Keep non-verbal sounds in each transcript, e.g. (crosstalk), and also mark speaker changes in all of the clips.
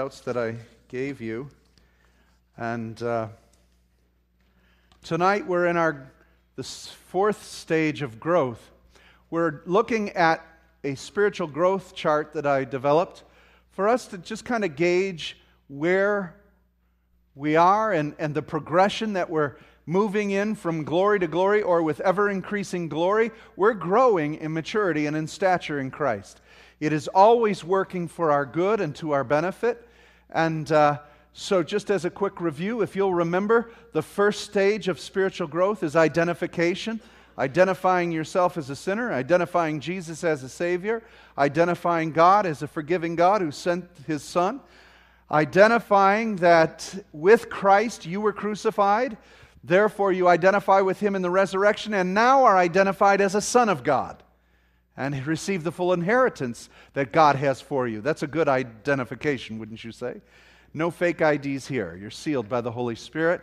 Speaker 1: that I gave you. And uh, tonight we're in our the fourth stage of growth. We're looking at a spiritual growth chart that I developed for us to just kind of gauge where we are and, and the progression that we're moving in from glory to glory or with ever increasing glory. We're growing in maturity and in stature in Christ. It is always working for our good and to our benefit. And uh, so, just as a quick review, if you'll remember, the first stage of spiritual growth is identification identifying yourself as a sinner, identifying Jesus as a Savior, identifying God as a forgiving God who sent His Son, identifying that with Christ you were crucified, therefore you identify with Him in the resurrection, and now are identified as a Son of God and receive the full inheritance that God has for you. That's a good identification, wouldn't you say? No fake IDs here. You're sealed by the Holy Spirit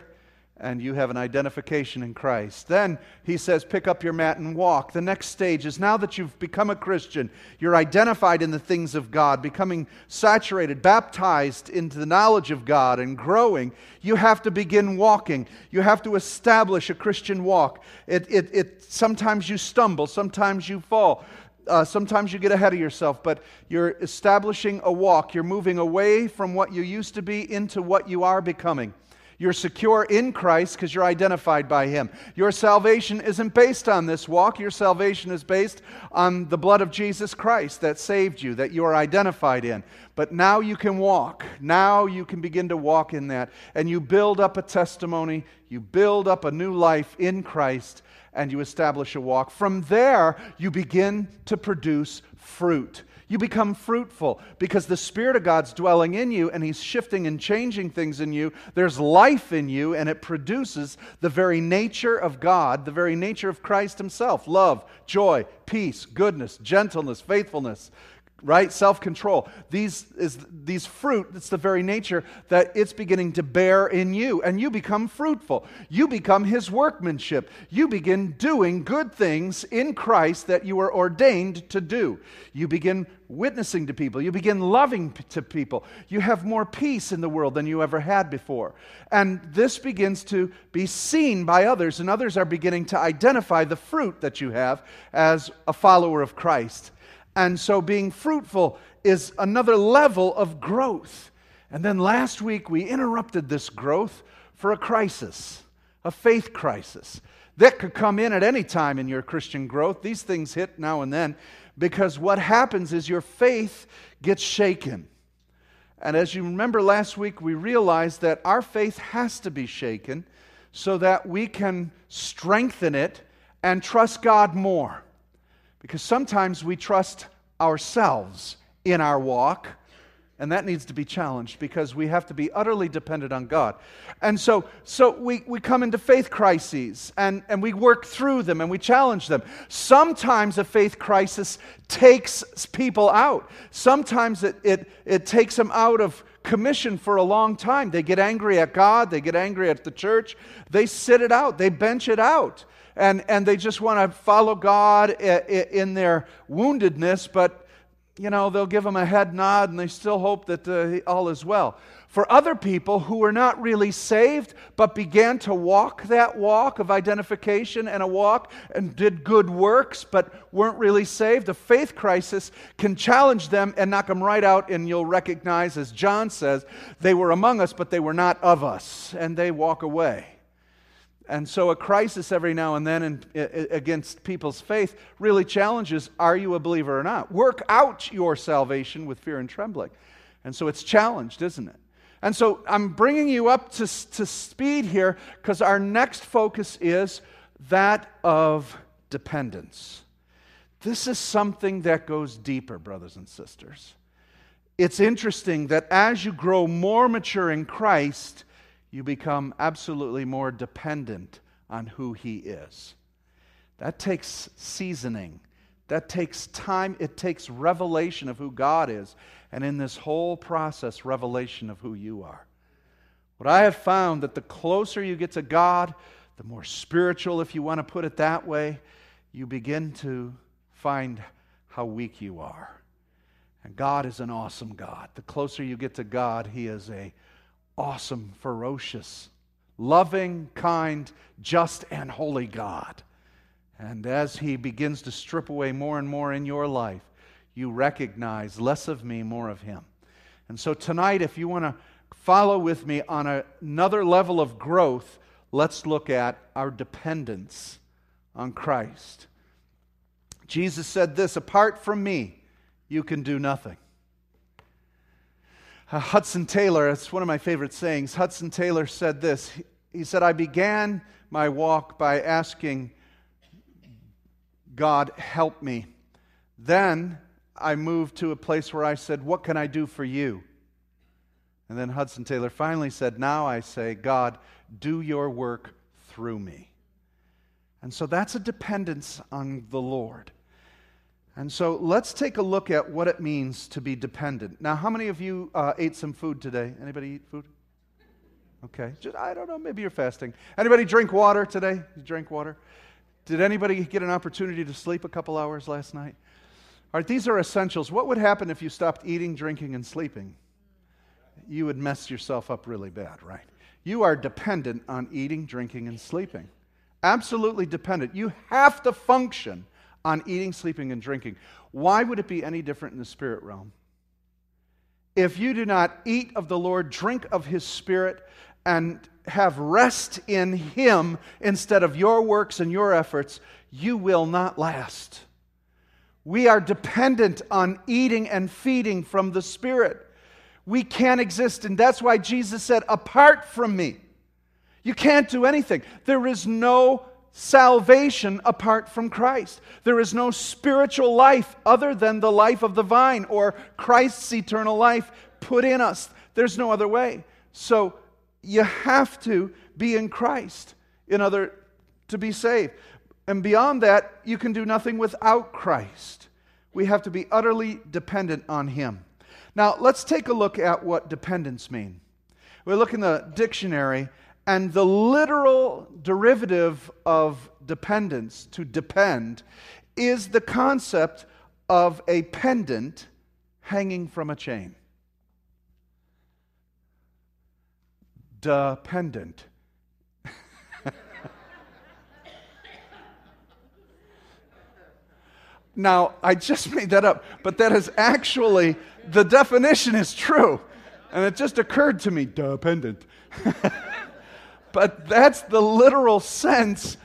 Speaker 1: and you have an identification in Christ. Then he says, pick up your mat and walk. The next stage is now that you've become a Christian, you're identified in the things of God, becoming saturated, baptized into the knowledge of God, and growing. You have to begin walking. You have to establish a Christian walk. It, it, it, sometimes you stumble, sometimes you fall. Uh, sometimes you get ahead of yourself, but you're establishing a walk. You're moving away from what you used to be into what you are becoming. You're secure in Christ because you're identified by Him. Your salvation isn't based on this walk. Your salvation is based on the blood of Jesus Christ that saved you, that you are identified in. But now you can walk. Now you can begin to walk in that. And you build up a testimony, you build up a new life in Christ, and you establish a walk. From there, you begin to produce fruit. You become fruitful because the Spirit of God's dwelling in you and He's shifting and changing things in you. There's life in you and it produces the very nature of God, the very nature of Christ Himself love, joy, peace, goodness, gentleness, faithfulness, right? Self control. These, is, these fruit, it's the very nature that it's beginning to bear in you, and you become fruitful. You become His workmanship. You begin doing good things in Christ that you were ordained to do. You begin witnessing to people. You begin loving to people. You have more peace in the world than you ever had before. And this begins to be seen by others, and others are beginning to identify the fruit that you have as a follower of Christ. And so being fruitful is another level of growth. And then last week we interrupted this growth for a crisis, a faith crisis. That could come in at any time in your Christian growth. These things hit now and then because what happens is your faith gets shaken. And as you remember last week, we realized that our faith has to be shaken so that we can strengthen it and trust God more. Because sometimes we trust ourselves in our walk, and that needs to be challenged because we have to be utterly dependent on God. And so, so we, we come into faith crises and, and we work through them and we challenge them. Sometimes a faith crisis takes people out, sometimes it, it, it takes them out of commission for a long time. They get angry at God, they get angry at the church, they sit it out, they bench it out and, and they just want to follow God in their woundedness, but you know, they'll give him a head nod and they still hope that uh, all is well. For other people who were not really saved, but began to walk that walk of identification and a walk and did good works, but weren't really saved, a faith crisis can challenge them and knock them right out. And you'll recognize, as John says, they were among us, but they were not of us. And they walk away. And so, a crisis every now and then in, in, against people's faith really challenges are you a believer or not? Work out your salvation with fear and trembling. And so, it's challenged, isn't it? And so, I'm bringing you up to, to speed here because our next focus is that of dependence. This is something that goes deeper, brothers and sisters. It's interesting that as you grow more mature in Christ, you become absolutely more dependent on who He is. That takes seasoning. That takes time. It takes revelation of who God is. And in this whole process, revelation of who you are. What I have found that the closer you get to God, the more spiritual, if you want to put it that way, you begin to find how weak you are. And God is an awesome God. The closer you get to God, He is a awesome, ferocious, loving, kind, just, and holy God. And as He begins to strip away more and more in your life, you recognize less of me, more of Him. And so tonight, if you want to follow with me on a, another level of growth, let's look at our dependence on Christ. Jesus said this apart from me, you can do nothing. Uh, Hudson Taylor, it's one of my favorite sayings. Hudson Taylor said this. He, he said, I began my walk by asking God, help me. Then I moved to a place where I said, What can I do for you? And then Hudson Taylor finally said, Now I say, God, do your work through me. And so that's a dependence on the Lord. And so let's take a look at what it means to be dependent. Now, how many of you uh, ate some food today? Anybody eat food? Okay. Just, I don't know. Maybe you're fasting. Anybody drink water today? You drink water? Did anybody get an opportunity to sleep a couple hours last night? All right, these are essentials. What would happen if you stopped eating, drinking, and sleeping? You would mess yourself up really bad, right? You are dependent on eating, drinking, and sleeping. Absolutely dependent. You have to function on eating, sleeping, and drinking. Why would it be any different in the spirit realm? If you do not eat of the Lord, drink of his spirit, and have rest in him instead of your works and your efforts, you will not last. We are dependent on eating and feeding from the Spirit. We can't exist, and that's why Jesus said, Apart from me, you can't do anything. There is no salvation apart from Christ. There is no spiritual life other than the life of the vine or Christ's eternal life put in us. There's no other way. So you have to be in Christ in order to be saved. And beyond that, you can do nothing without Christ. We have to be utterly dependent on Him. Now, let's take a look at what dependence means. We look in the dictionary, and the literal derivative of dependence, to depend, is the concept of a pendant hanging from a chain. Dependent. (laughs) now, I just made that up, but that is actually, the definition is true. And it just occurred to me dependent. (laughs) but that's the literal sense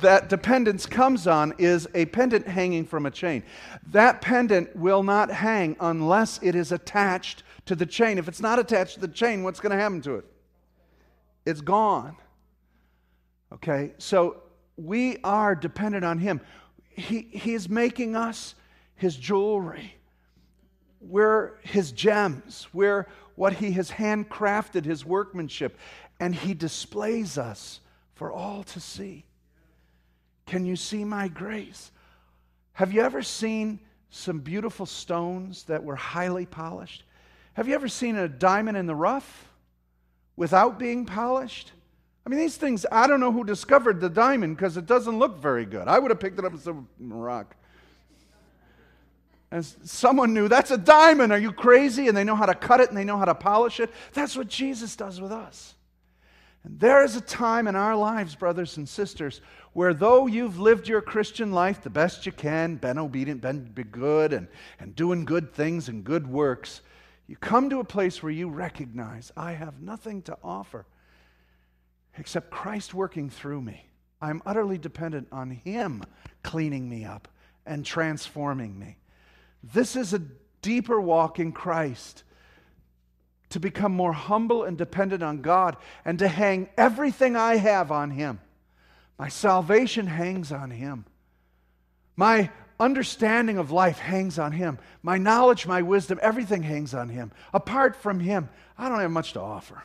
Speaker 1: that dependence comes on is a pendant hanging from a chain. That pendant will not hang unless it is attached to the chain. If it's not attached to the chain, what's going to happen to it? It's gone. Okay? So we are dependent on Him. He, he is making us His jewelry. We're His gems. We're what He has handcrafted, His workmanship and he displays us for all to see. Can you see my grace? Have you ever seen some beautiful stones that were highly polished? Have you ever seen a diamond in the rough without being polished? I mean, these things, I don't know who discovered the diamond because it doesn't look very good. I would have picked it up as a rock. And someone knew that's a diamond. Are you crazy? And they know how to cut it and they know how to polish it. That's what Jesus does with us. And there is a time in our lives, brothers and sisters, where though you've lived your Christian life the best you can, been obedient, been good, and, and doing good things and good works, you come to a place where you recognize, I have nothing to offer except Christ working through me. I'm utterly dependent on Him cleaning me up and transforming me. This is a deeper walk in Christ to become more humble and dependent on God and to hang everything I have on Him. My salvation hangs on Him. My understanding of life hangs on Him. My knowledge, my wisdom, everything hangs on Him. Apart from Him, I don't have much to offer.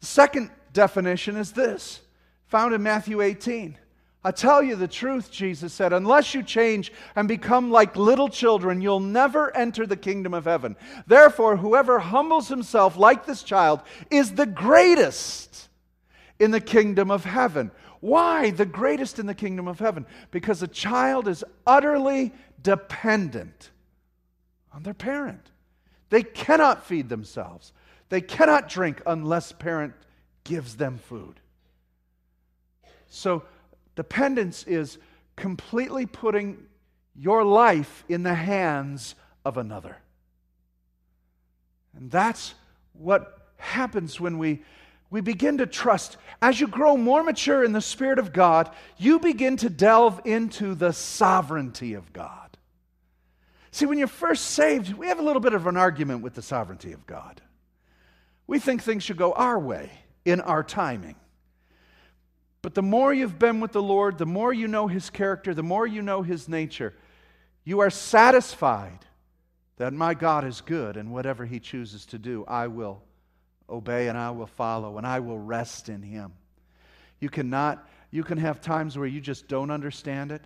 Speaker 1: The second definition is this, found in Matthew 18. I tell you the truth, Jesus said, unless you change and become like little children, you'll never enter the kingdom of heaven. Therefore, whoever humbles himself like this child is the greatest in the kingdom of heaven. Why the greatest in the kingdom of heaven? Because a child is utterly dependent on their parent. They cannot feed themselves. They cannot drink unless parent gives them food. So dependence is completely putting your life in the hands of another. And that's what happens when we, we begin to trust. As you grow more mature in the Spirit of God, you begin to delve into the sovereignty of God. See, when you're first saved, we have a little bit of an argument with the sovereignty of God. We think things should go our way in our timing. But the more you've been with the Lord, the more you know His character, the more you know His nature, you are satisfied that my God is good and whatever He chooses to do, I will obey and I will follow and I will rest in Him. You cannot, you can have times where you just don't understand it.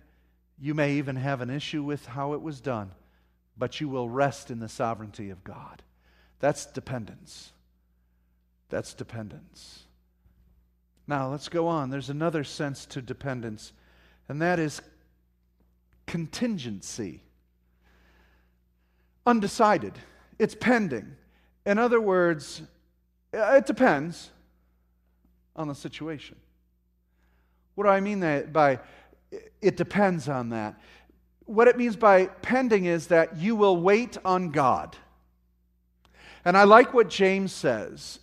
Speaker 1: You may even have an issue with how it was done, but you will rest in the sovereignty of God. That's dependence. That's dependence. Now, let's go on. There's another sense to dependence, and that is contingency. Undecided. It's pending. In other words, uh, it depends on the situation. What do I mean by it depends on that? What it means by pending is that you will wait on God. And I like what James says.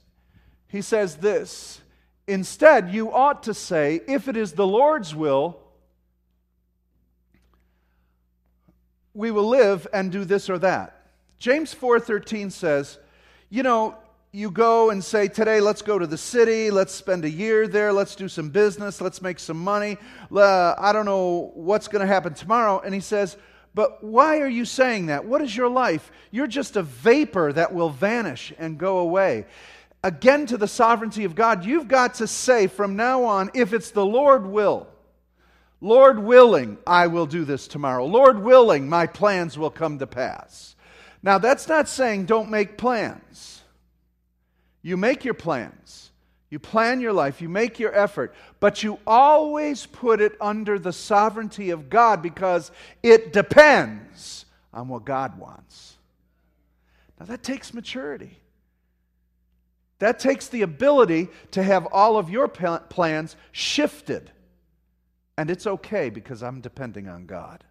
Speaker 1: He says this Instead, you ought to say, if it is the Lord's will, we will live and do this or that. James 4:13 says, you know, you go and say, Today, let's go to the city, let's spend a year there, let's do some business, let's make some money. Uh, I don't know what's going to happen tomorrow. And he says, But why are you saying that? What is your life? You're just a vapor that will vanish and go away. Again, to the sovereignty of God, you've got to say from now on, if it's the Lord will, Lord willing, I will do this tomorrow. Lord willing, my plans will come to pass. Now, that's not saying don't make plans. You make your plans, you plan your life, you make your effort, but you always put it under the sovereignty of God because it depends on what God wants. Now, that takes maturity. That takes the ability to have all of your plans shifted. And it's okay because I'm depending on God.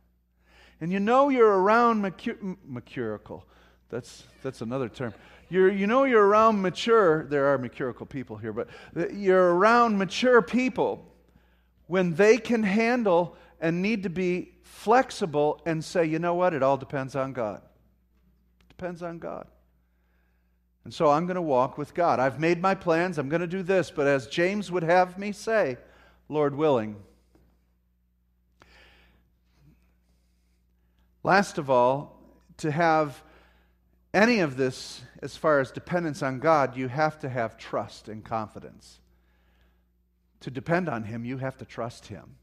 Speaker 1: And you know you're around mercurical. That's, that's another term. You're, you know you're around mature, there are mercurical people here, but you're around mature people when they can handle and need to be flexible and say, you know what, it all depends on God. Depends on God. And so I'm going to walk with God. I've made my plans, I'm going to do this, but as James would have me say, Lord willing. Last of all, to have any of this, as far as dependence on God, you have to have trust and confidence. To depend on Him, you have to trust Him.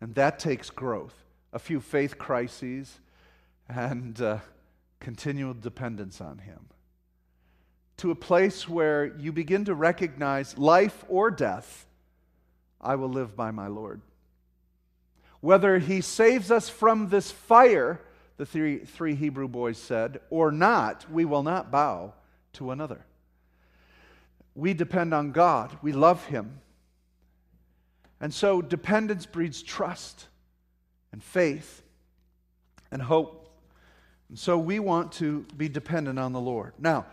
Speaker 1: And that takes growth. A few faith crises and uh, continual dependence on Him. To a place where you begin to recognize life or death, I will live by my Lord. Whether He saves us from this fire the three, three Hebrew boys said, or not, we will not bow to another. We depend on God, we love Him. And so dependence breeds trust and faith and hope. And so we want to be dependent on the Lord. Now,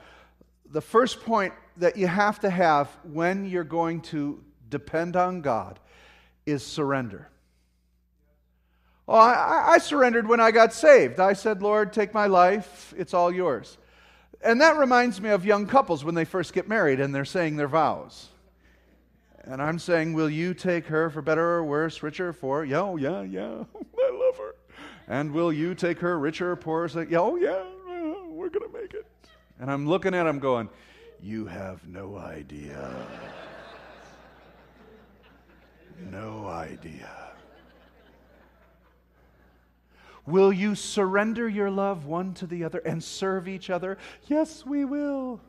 Speaker 1: the first point that you have to have when you're going to depend on God is surrender. Oh, I, I surrendered when I got saved. I said, Lord, take my life, it's all yours. And that reminds me of young couples when they first get married and they're saying their vows. And I'm saying, Will you take her for better or worse, richer or poor? Yeah, oh, yeah, yeah. (laughs) I love her. And will you take her richer or poorer? Say, yeah, oh, yeah, we're going to make it. And I'm looking at him going, You have no idea. no idea. Will you surrender your love one to the other and serve each other? Yes, we will.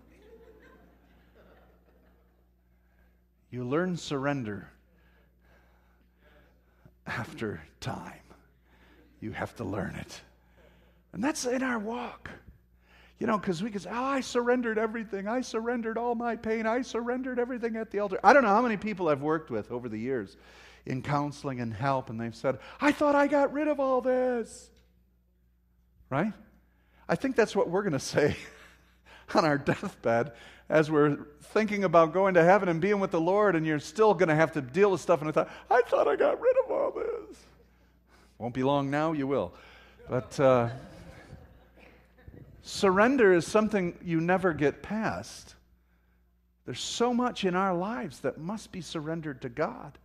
Speaker 1: You learn surrender after time. You have to learn it. And that's in our walk. You know, because we can say, oh, I surrendered everything. I surrendered all my pain. I surrendered everything at the altar. I don't know how many people I've worked with over the years in counseling and help, and they've said, I thought I got rid of all this. Right? I think that's what we're going (laughs) to say on our deathbed as we're thinking about going to heaven and being with the Lord, and you're still going to have to deal with stuff. And I thought, I thought I got rid of all this. Won't be long now, you will. But. Uh, Surrender is something you never get past. There's so much in our lives that must be surrendered to God.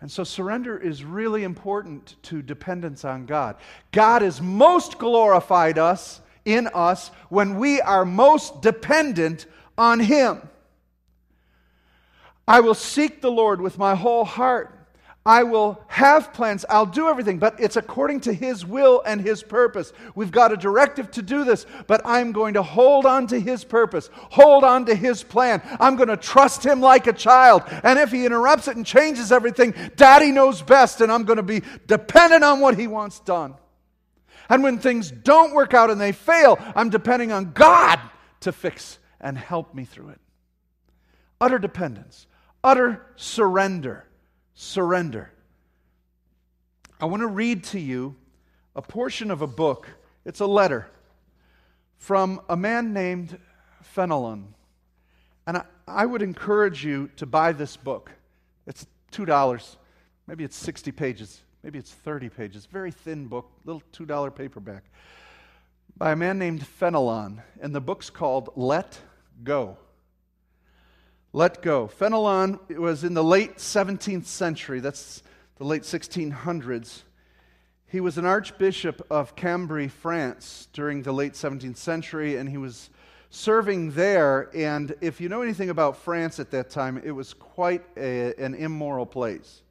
Speaker 1: And so surrender is really important to dependence on God. God is most glorified us in us when we are most dependent on him. I will seek the Lord with my whole heart. I will have plans. I'll do everything, but it's according to His will and His purpose. We've got a directive to do this, but I'm going to hold on to His purpose, hold on to His plan. I'm going to trust Him like a child. And if He interrupts it and changes everything, Daddy knows best, and I'm going to be dependent on what He wants done. And when things don't work out and they fail, I'm depending on God to fix and help me through it. Utter dependence, utter surrender surrender. I want to read to you a portion of a book. It's a letter from a man named Fenelon. And I, I would encourage you to buy this book. It's $2. Maybe it's 60 pages. Maybe it's 30 pages. Very thin book, little $2 paperback. By a man named Fenelon. And the book's called Let Go let go. Fenelon was in the late 17th century, that's the late 1600s. He was an archbishop of Cambrai, France during the late 17th century, and he was serving there. And if you know anything about France at that time, it was quite a, an immoral place.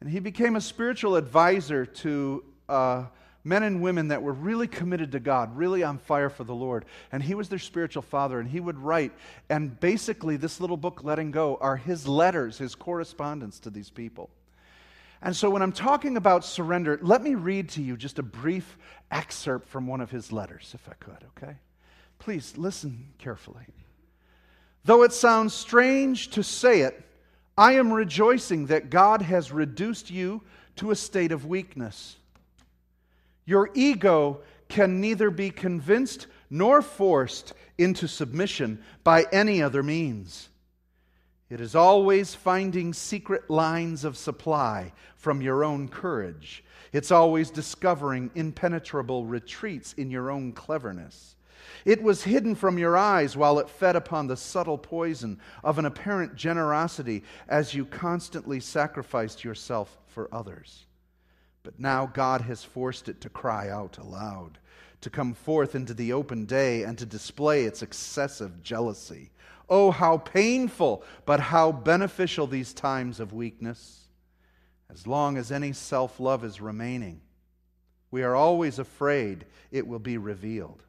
Speaker 1: And he became a spiritual advisor to uh, men and women that were really committed to God, really on fire for the Lord. And he was their spiritual father, and he would write. And basically, this little book, Letting Go, are his letters, his correspondence to these people. And so, when I'm talking about surrender, let me read to you just a brief excerpt from one of his letters, if I could, okay? Please listen carefully. Though it sounds strange to say it, I am rejoicing that God has reduced you to a state of weakness your ego can neither be convinced nor forced into submission by any other means. It is always finding secret lines of supply from your own courage. It's always discovering impenetrable retreats in your own cleverness. It was hidden from your eyes while it fed upon the subtle poison of an apparent generosity as you constantly sacrificed yourself for others. But now God has forced it to cry out aloud, to come forth into the open day and to display its excessive jealousy. Oh, how painful, but how beneficial these times of weakness. As long as any self love is remaining, we are always afraid it will be revealed.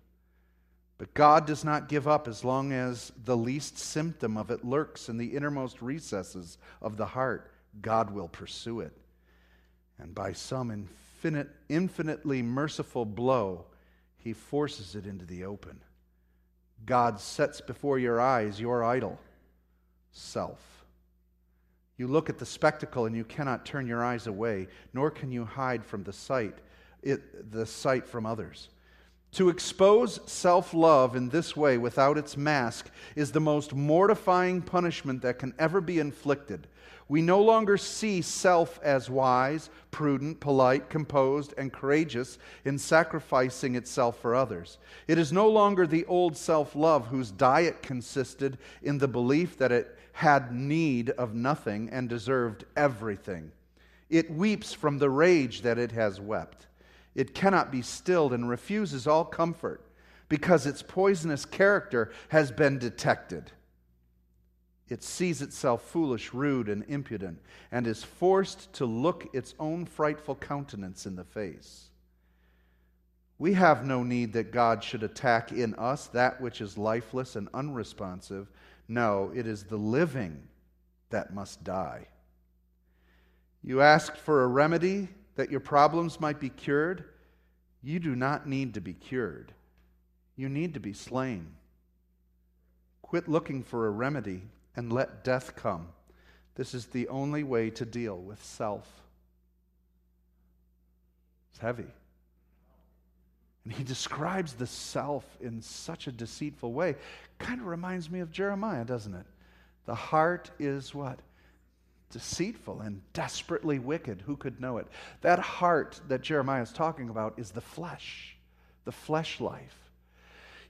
Speaker 1: But God does not give up as long as the least symptom of it lurks in the innermost recesses of the heart. God will pursue it and by some infinite, infinitely merciful blow, he forces it into the open. God sets before your eyes your idol, self. You look at the spectacle and you cannot turn your eyes away, nor can you hide from the sight, it, the sight from others. To expose self love in this way without its mask is the most mortifying punishment that can ever be inflicted. We no longer see self as wise, prudent, polite, composed, and courageous in sacrificing itself for others. It is no longer the old self love whose diet consisted in the belief that it had need of nothing and deserved everything. It weeps from the rage that it has wept. It cannot be stilled and refuses all comfort because its poisonous character has been detected. It sees itself foolish, rude, and impudent, and is forced to look its own frightful countenance in the face. We have no need that God should attack in us that which is lifeless and unresponsive. No, it is the living that must die. You asked for a remedy that your problems might be cured. You do not need to be cured, you need to be slain. Quit looking for a remedy and let death come. This is the only way to deal with self. It's heavy. And he describes the self in such a deceitful way. Kind of reminds me of Jeremiah, doesn't it? The heart is what? Deceitful and desperately wicked. Who could know it? That heart that Jeremiah is talking about is the flesh, the flesh life.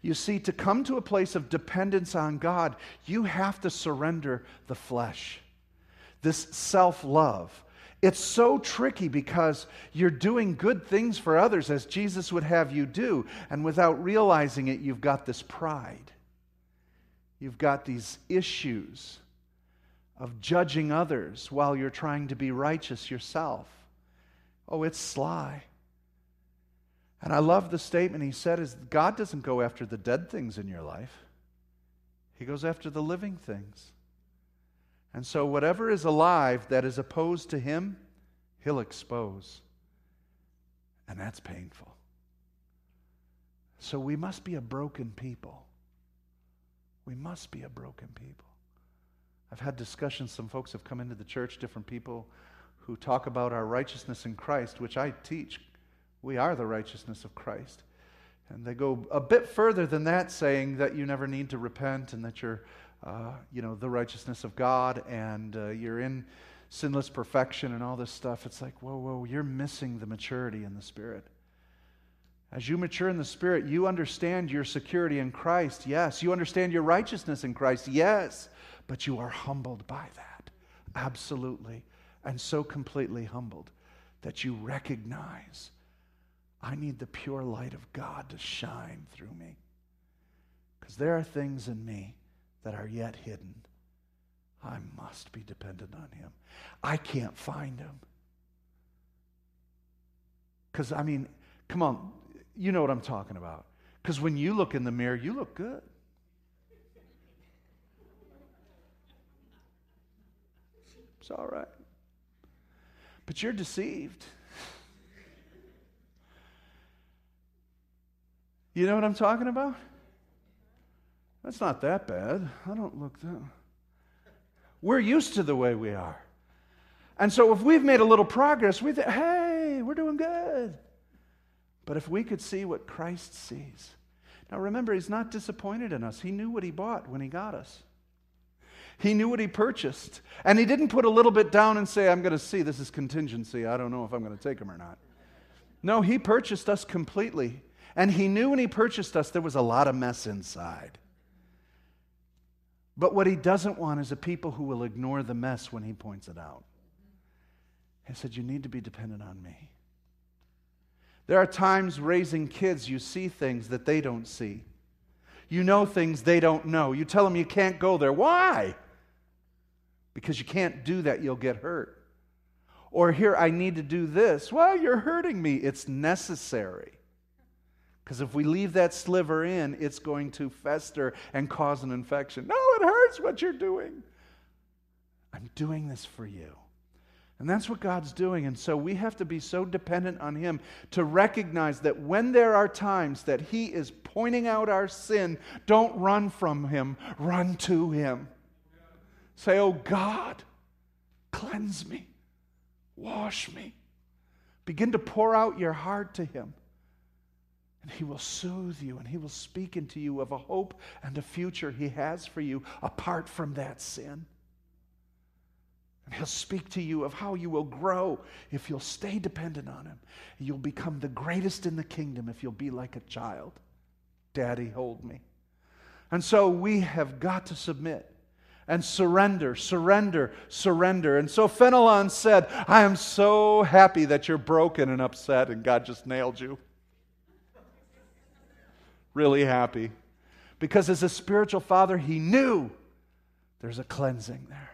Speaker 1: You see, to come to a place of dependence on God, you have to surrender the flesh, this self love it's so tricky because you're doing good things for others as Jesus would have you do, and without realizing it, you've got this pride. You've got these issues of judging others while you're trying to be righteous yourself. Oh, it's sly. And I love the statement he said is God doesn't go after the dead things in your life. He goes after the living things. And so, whatever is alive that is opposed to him, he'll expose. And that's painful. So, we must be a broken people. We must be a broken people. I've had discussions, some folks have come into the church, different people who talk about our righteousness in Christ, which I teach. We are the righteousness of Christ. And they go a bit further than that, saying that you never need to repent and that you're uh, you know, the righteousness of God and uh, you're in sinless perfection and all this stuff, it's like, whoa, whoa, you're missing the maturity in the Spirit. As you mature in the Spirit, you understand your security in Christ, yes. You understand your righteousness in Christ, yes. But you are humbled by that, absolutely. And so completely humbled that you recognize I need the pure light of God to shine through me. Because there are things in me that are yet hidden. I must be dependent on Him. I can't find Him. Because, I mean, come on, you know what I'm talking about. Because when you look in the mirror, you look good. It's all right. But you're deceived. You know what I'm talking about? That's not that bad. I don't look that. We're used to the way we are. And so if we've made a little progress, we think, hey, we're doing good. But if we could see what Christ sees. Now remember, he's not disappointed in us. He knew what he bought when he got us. He knew what he purchased. And he didn't put a little bit down and say, I'm going to see, this is contingency. I don't know if I'm going to take him or not. No, he purchased us completely. And he knew when he purchased us there was a lot of mess inside. But what he doesn't want is a people who will ignore the mess when he points it out. He said, You need to be dependent on me. There are times raising kids, you see things that they don't see. You know things they don't know. You tell them you can't go there. Why? Because you can't do that, you'll get hurt. Or here, I need to do this. Well, you're hurting me. It's necessary. Because if we leave that sliver in, it's going to fester and cause an infection. No, it hurts what you're doing. I'm doing this for you. And that's what God's doing. And so we have to be so dependent on Him to recognize that when there are times that He is pointing out our sin, don't run from Him, run to Him. Say, Oh God, cleanse me, wash me. Begin to pour out your heart to Him. And He will soothe you and He will speak into you of a hope and a future He has for you apart from that sin. And He'll speak to you of how you will grow if you'll stay dependent on Him. You'll become the greatest in the kingdom if you'll be like a child. Daddy, hold me. And so we have got to submit and surrender, surrender, surrender. And so Fenelon said, I am so happy that you're broken and upset and God just nailed you really happy. Because as a spiritual father, he knew there's a cleansing there.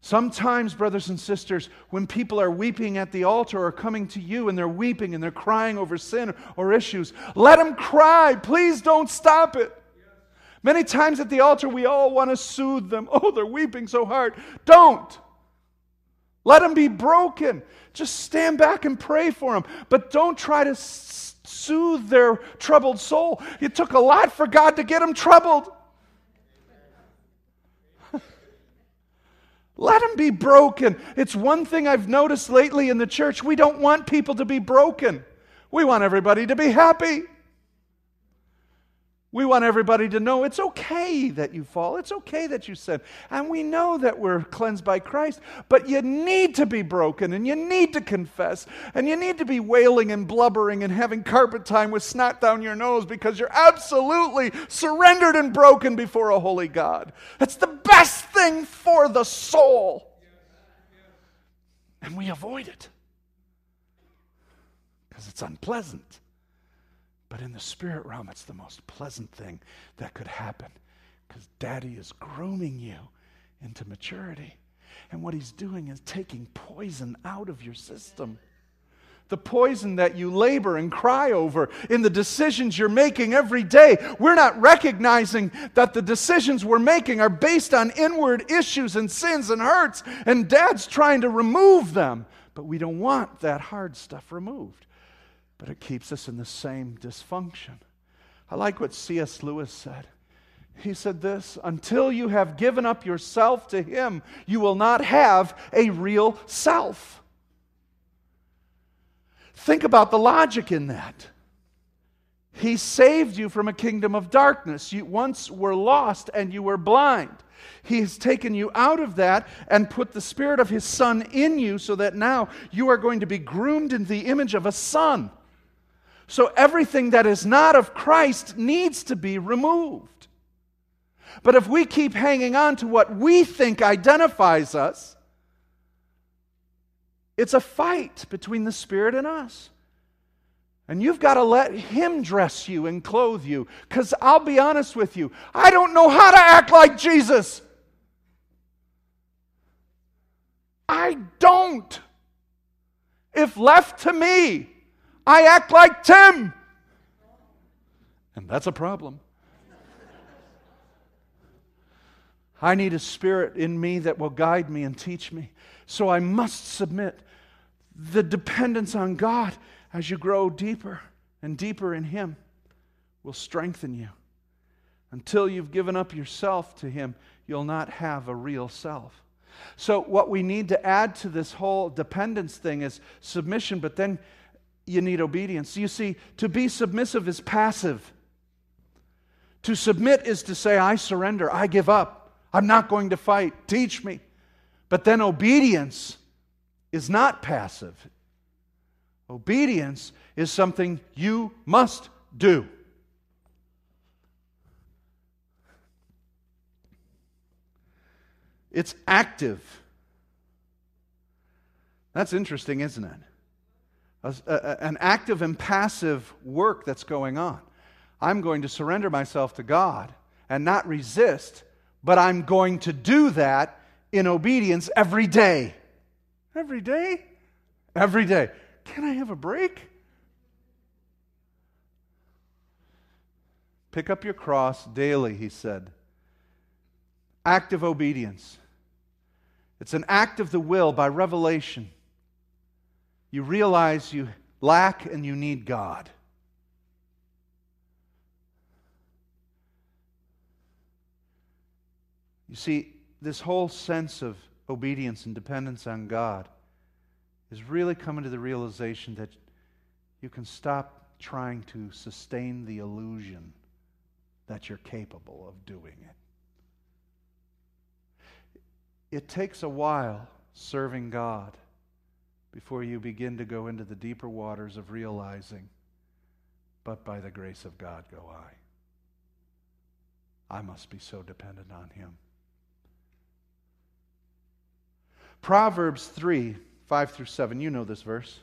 Speaker 1: Sometimes, brothers and sisters, when people are weeping at the altar or coming to you and they're weeping and they're crying over sin or issues, let them cry. Please don't stop it. Many times at the altar, we all want to soothe them. (laughs) Oh, they're weeping so hard. Don't. Let them be broken. Just stand back and pray for them. But don't try to soothe their troubled soul. It took a lot for God to get them troubled. (laughs) Let them be broken. It's one thing I've noticed lately in the church. We don't want people to be broken, we want everybody to be happy. We want everybody to know it's okay that you fall. It's okay that you sin. And we know that we're cleansed by Christ, but you need to be broken and you need to confess and you need to be wailing and blubbering and having carpet time with snot down your nose because you're absolutely surrendered and broken before a holy God. That's the best thing for the soul. And we avoid it because it's unpleasant. But in the spirit realm, it's the most pleasant thing that could happen because daddy is grooming you into maturity. And what he's doing is taking poison out of your system. The poison that you labor and cry over in the decisions you're making every day. We're not recognizing that the decisions we're making are based on inward issues and sins and hurts, and dad's trying to remove them. But we don't want that hard stuff removed but it keeps us in the same dysfunction. I like what C.S. Lewis said. He said this until you have given up yourself to Him, you will not have a real self. Think about the logic in that. He saved you from a kingdom of darkness. You once were lost and you were blind. He has taken you out of that and put the Spirit of His Son in you so that now you are going to be groomed in the image of a son. So everything that is not of Christ needs to be removed. But if we keep hanging on to what we think identifies us, it's a fight between the Spirit and us. And you've got to let Him dress you and clothe you. Because I'll be honest with you, I don't know how to act like Jesus. I don't. If left to me, I act like Tim. And that's a problem. I need a spirit in me that will guide me and teach me. So I must submit. The dependence on God as you grow deeper and deeper in Him will strengthen you. Until you've given up yourself to Him, you'll not have a real self. So, what we need to add to this whole dependence thing is submission, but then you need obedience. You see, to be submissive is passive. To submit is to say, I surrender, I give up, I'm not going to fight, teach me. But then obedience is not passive. Obedience is something you must do. It's active. That's interesting, isn't it? A, a, an active and passive work that's going on. I'm going to surrender myself to God and not resist, but I'm going to do that in obedience every day. Every day? Every day. Can I have a break? Pick up your cross daily, he said. Active obedience. It's an act of the will by revelation you realize you lack and you need God. You see, this whole sense of obedience and dependence on God is really coming to the realization that you can stop trying to sustain the illusion that you're capable of doing it. It takes a while serving God before you begin to go into the deeper waters of realizing, but by the grace of God go I. I must be so dependent on Him. Proverbs 3 5 through 7. You know this verse.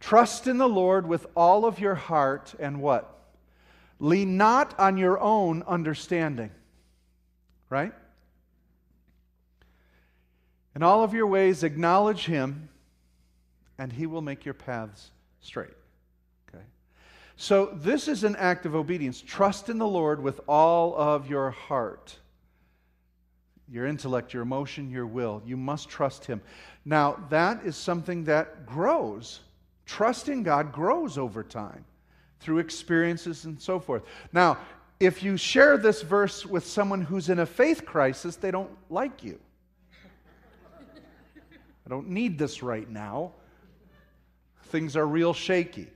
Speaker 1: Trust in the Lord with all of your heart and what? Lean not on your own understanding. Right? In all of your ways, acknowledge Him and he will make your paths straight. Okay? So, this is an act of obedience. Trust in the Lord with all of your heart. your intellect, your emotion, your will. You must trust Him. Now, that is something that grows. Trusting God grows over time through experiences and so forth. Now, if you share this verse with someone who's in a faith crisis, they don't like you. I don't need this right now. Things are real shaky.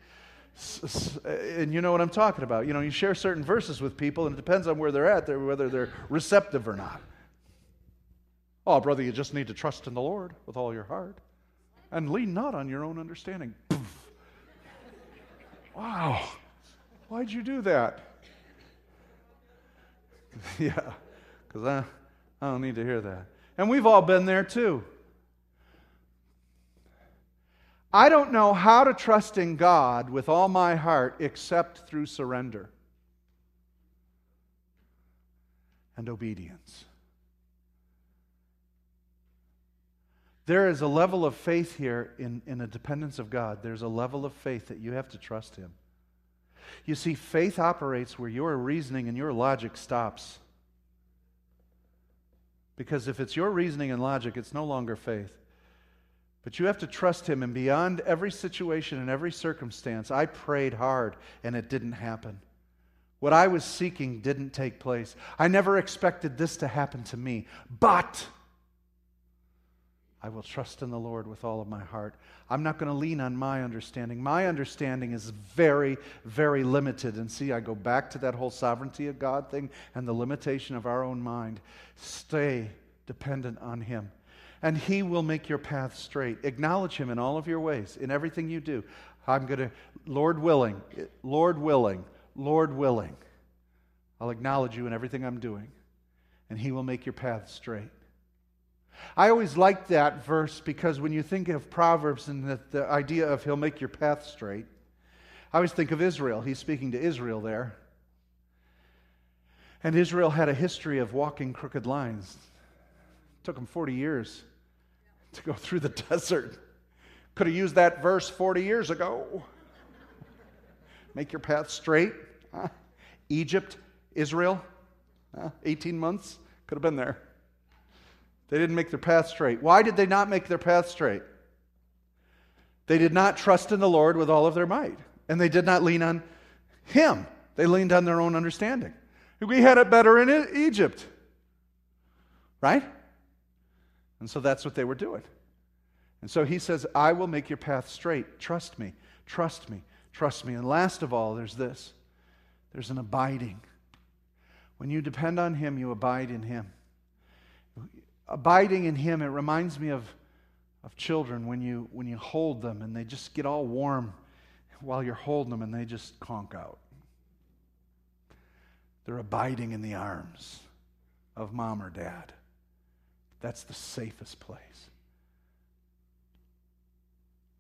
Speaker 1: And you know what I'm talking about. You know, you share certain verses with people, and it depends on where they're at, whether they're receptive or not. Oh, brother, you just need to trust in the Lord with all your heart and lean not on your own understanding. wow. Why'd you do that? (laughs) yeah, because I, I don't need to hear that. And we've all been there too. I don't know how to trust in God with all my heart except through surrender and obedience. There is a level of faith here in, in a dependence of God. There's a level of faith that you have to trust Him. You see, faith operates where your reasoning and your logic stops. Because if it's your reasoning and logic, it's no longer faith. But you have to trust Him, and beyond every situation and every circumstance, I prayed hard and it didn't happen. What I was seeking didn't take place. I never expected this to happen to me. But I will trust in the Lord with all of my heart. I'm not going to lean on my understanding. My understanding is very, very limited. And see, I go back to that whole sovereignty of God thing and the limitation of our own mind. Stay dependent on Him. And He will make your path straight. Acknowledge Him in all of your ways, in everything you do. I'm going to, Lord willing, Lord willing, Lord willing, I'll acknowledge you in everything I'm doing. And He will make your path straight. I always like that verse because when you think of Proverbs and the, the idea of He'll make your path straight, I always think of Israel. He's speaking to Israel there. And Israel had a history of walking crooked lines. Took them 40 years to go through the (laughs) desert. Could have used that verse 40 years ago. Make your path straight. Huh? Egypt, Israel, huh? 18 months. Could have been there. They didn't make their path straight. Why did they not make their path straight? They did not trust in the Lord with all of their might, and they did not lean on Him. They leaned on their own understanding. We had it better in Egypt, right? And so that's what they were doing. And so he says, I will make your path straight. Trust me, trust me, trust me. And last of all, there's this there's an abiding. When you depend on him, you abide in him abiding in Him, it reminds me of, of children when you, when you hold them and they just get all warm while you're holding them and they just conk out. They're abiding in the arms of mom or dad. That's the safest place.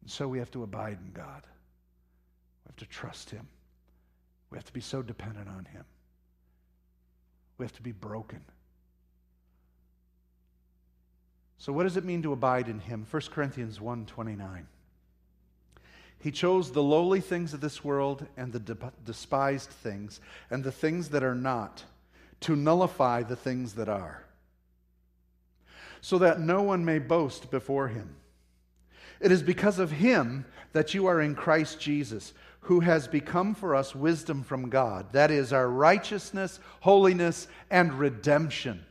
Speaker 1: And so we have to abide in God. We have to trust Him. We have to be so dependent on Him. We have to be broken. So what does it mean to abide in him? 1 Corinthians 1:29. He chose the lowly things of this world and the de- despised things and the things that are not to nullify the things that are, so that no one may boast before him. It is because of him that you are in Christ Jesus, who has become for us wisdom from God. That is our righteousness, holiness, and redemption.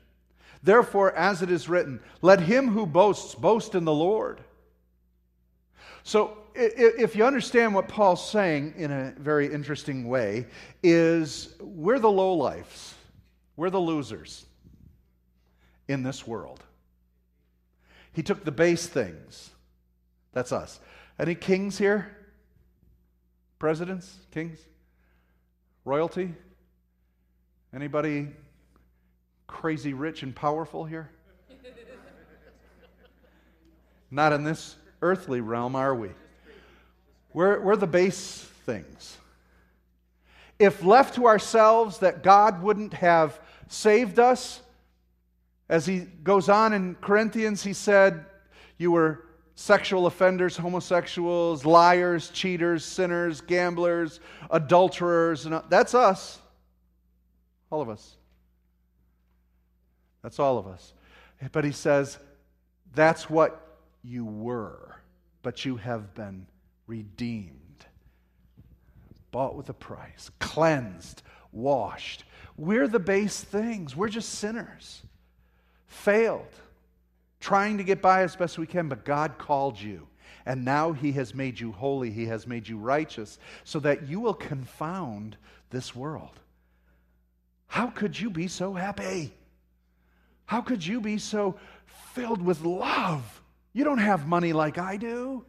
Speaker 1: Therefore, as it is written, let him who boasts boast in the Lord. So, if you understand what Paul's saying in a very interesting way, is we're the lowlifes, we're the losers in this world. He took the base things. That's us. Any kings here? Presidents? Kings? Royalty? Anybody crazy rich and powerful here? (laughs) Not in this earthly realm, are we? We're, we're the base things. If left to ourselves, that God wouldn't have saved us. As he goes on in Corinthians, he said, You were sexual offenders, homosexuals, liars, cheaters, sinners, gamblers, adulterers. And uh, that's us. All of us. That's all of us. But he says, that's what you were, but you have been redeemed, bought with a price, cleansed, washed. We're the base things, we're just sinners, failed, trying to get by as best we can, but God called you. And now he has made you holy, he has made you righteous, so that you will confound this world. How could you be so happy? How could you be so filled with love? You don't have money like I do.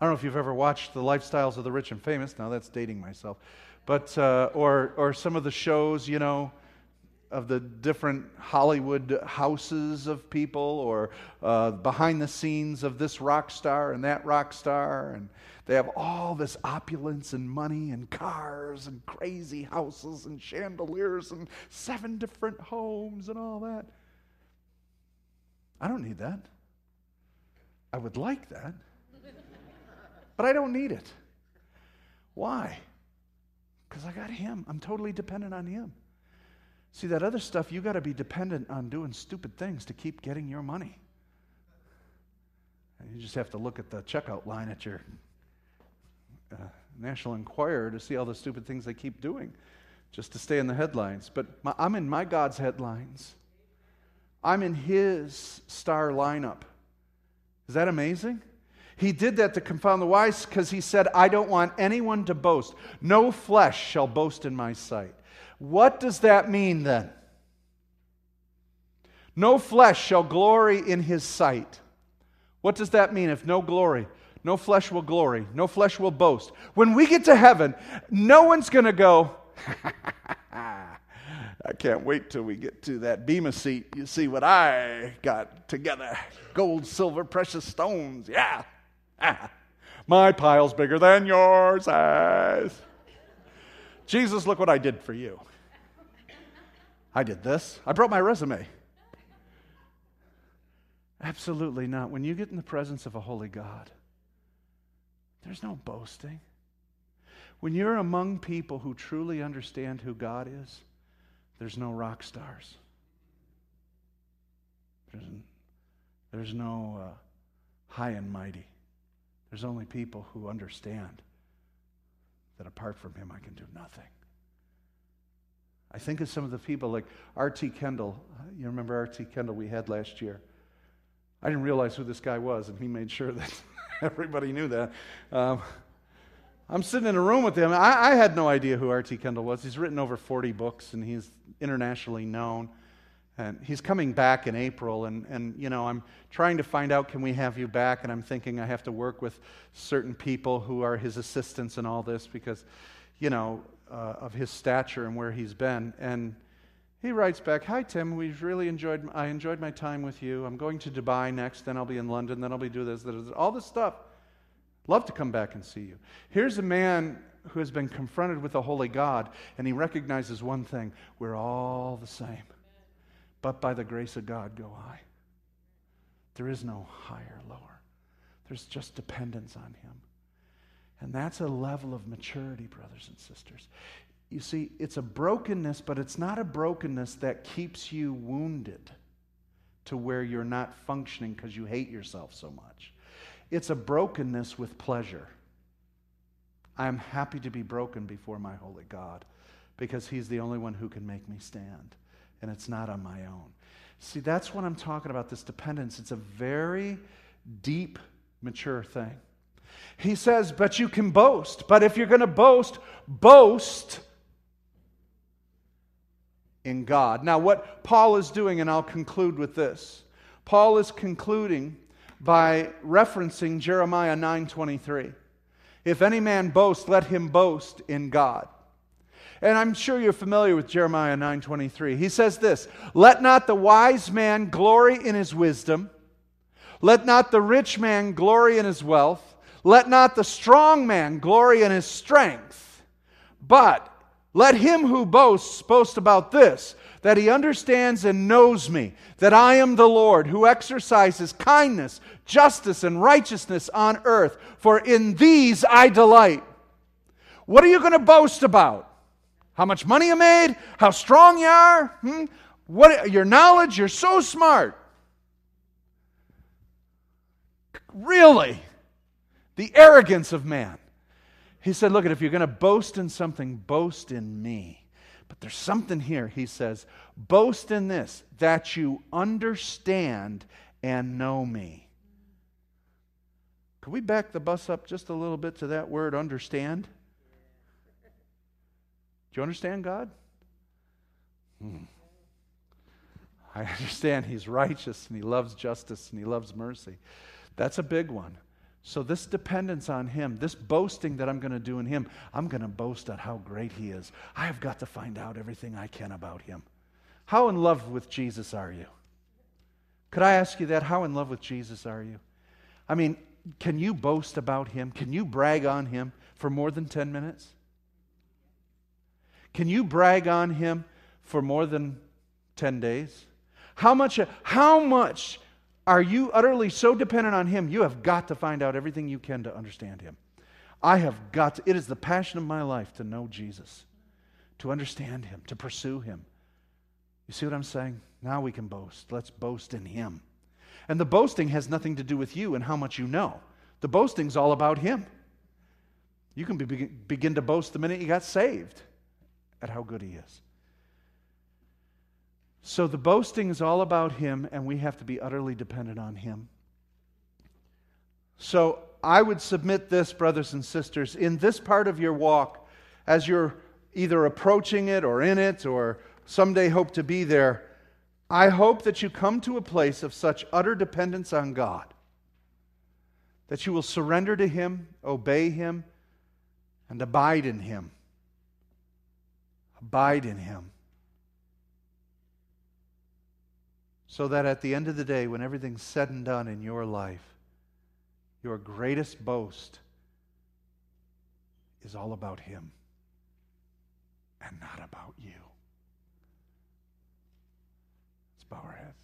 Speaker 1: I don't know if you've ever watched the lifestyles of the rich and famous. Now that's dating myself, but uh, or or some of the shows, you know, of the different Hollywood houses of people, or uh, behind the scenes of this rock star and that rock star, and they have all this opulence and money and cars and crazy houses and chandeliers and seven different homes and all that. I don't need that. I would like that, but I don't need it. Why? Because I got Him. I'm totally dependent on Him. See, that other stuff, you got to be dependent on doing stupid things to keep getting your money. And you just have to look at the checkout line at your uh, National Enquirer to see all the stupid things they keep doing just to stay in the headlines. But my, I'm in my God's headlines. I'm in His star lineup. Is that amazing? He did that to confound the wise because He said, I don't want anyone to boast. No flesh shall boast in my sight. What does that mean then? No flesh shall glory in his sight. What does that mean if no glory? No flesh will glory. No flesh will boast. When we get to heaven, no one's going to go, (laughs) I can't wait till we get to that Bema seat. You see what I got together gold, silver, precious stones. Yeah. Ah. My pile's bigger than yours. Jesus, look what I did for you. I did this. I brought my resume. Absolutely not. When you get in the presence of a holy God, there's no boasting. When you're among people who truly understand who God is, there's no rock stars. There's, there's no uh, high and mighty. There's only people who understand that apart from Him, I can do nothing. I think of some of the people like R.T. Kendall. You remember R.T. Kendall we had last year? I didn't realize who this guy was, and he made sure that (laughs) everybody knew that. Um, I'm sitting in a room with him. I, I had no idea who R.T. Kendall was. He's written over 40 books, and he's internationally known. And he's coming back in April, and, and you know, I'm trying to find out can we have you back? And I'm thinking I have to work with certain people who are his assistants and all this because, you know, uh, of his stature and where he's been. And he writes back, Hi, Tim. We've really enjoyed, I enjoyed my time with you. I'm going to Dubai next, then I'll be in London, then I'll be doing this, this, all this stuff. Love to come back and see you. Here's a man who has been confronted with a holy God, and he recognizes one thing we're all the same. But by the grace of God go I. There is no higher, lower. There's just dependence on him. And that's a level of maturity, brothers and sisters. You see, it's a brokenness, but it's not a brokenness that keeps you wounded to where you're not functioning because you hate yourself so much. It's a brokenness with pleasure. I am happy to be broken before my holy God because He's the only one who can make me stand, and it's not on my own. See, that's what I'm talking about this dependence. It's a very deep, mature thing. He says, but you can boast. But if you're going to boast, boast in God. Now, what Paul is doing, and I'll conclude with this Paul is concluding by referencing Jeremiah 9:23. If any man boast, let him boast in God. And I'm sure you're familiar with Jeremiah 9:23. He says this, "Let not the wise man glory in his wisdom, let not the rich man glory in his wealth, let not the strong man glory in his strength, but let him who boasts boast about this, that he understands and knows me, that I am the Lord who exercises kindness, justice, and righteousness on earth, for in these I delight. What are you going to boast about? How much money you made? How strong you are? Hmm? What your knowledge, you're so smart. Really? The arrogance of man. He said, Look, if you're going to boast in something, boast in me. But there's something here. He says, Boast in this, that you understand and know me. Could we back the bus up just a little bit to that word, understand? Do you understand God? Hmm. I (laughs) understand He's righteous and He loves justice and He loves mercy. That's a big one. So, this dependence on Him, this boasting that I'm going to do in Him, I'm going to boast at how great He is. I have got to find out everything I can about Him. How in love with Jesus are you? Could I ask you that? How in love with Jesus are you? I mean, can you boast about Him? Can you brag on Him for more than 10 minutes? Can you brag on Him for more than 10 days? How much, how much are you utterly so dependent on Him, you have got to find out everything you can to understand Him. I have got to, it is the passion of my life to know Jesus, to understand Him, to pursue Him. You see what I'm saying? Now we can boast. Let's boast in Him. And the boasting has nothing to do with you and how much you know. The boasting's all about Him. You can be, begin to boast the minute you got saved at how good He is. So the boasting is all about Him, and we have to be utterly dependent on Him. So I would submit this, brothers and sisters, in this part of your walk, as you're either approaching it or in it or someday hope to be there, I hope that you come to a place of such utter dependence on God that you will surrender to Him, obey Him, and abide in Him. Abide in Him. So that at the end of the day, when everything's said and done in your life, your greatest boast is all about Him and not about you. Let's bow our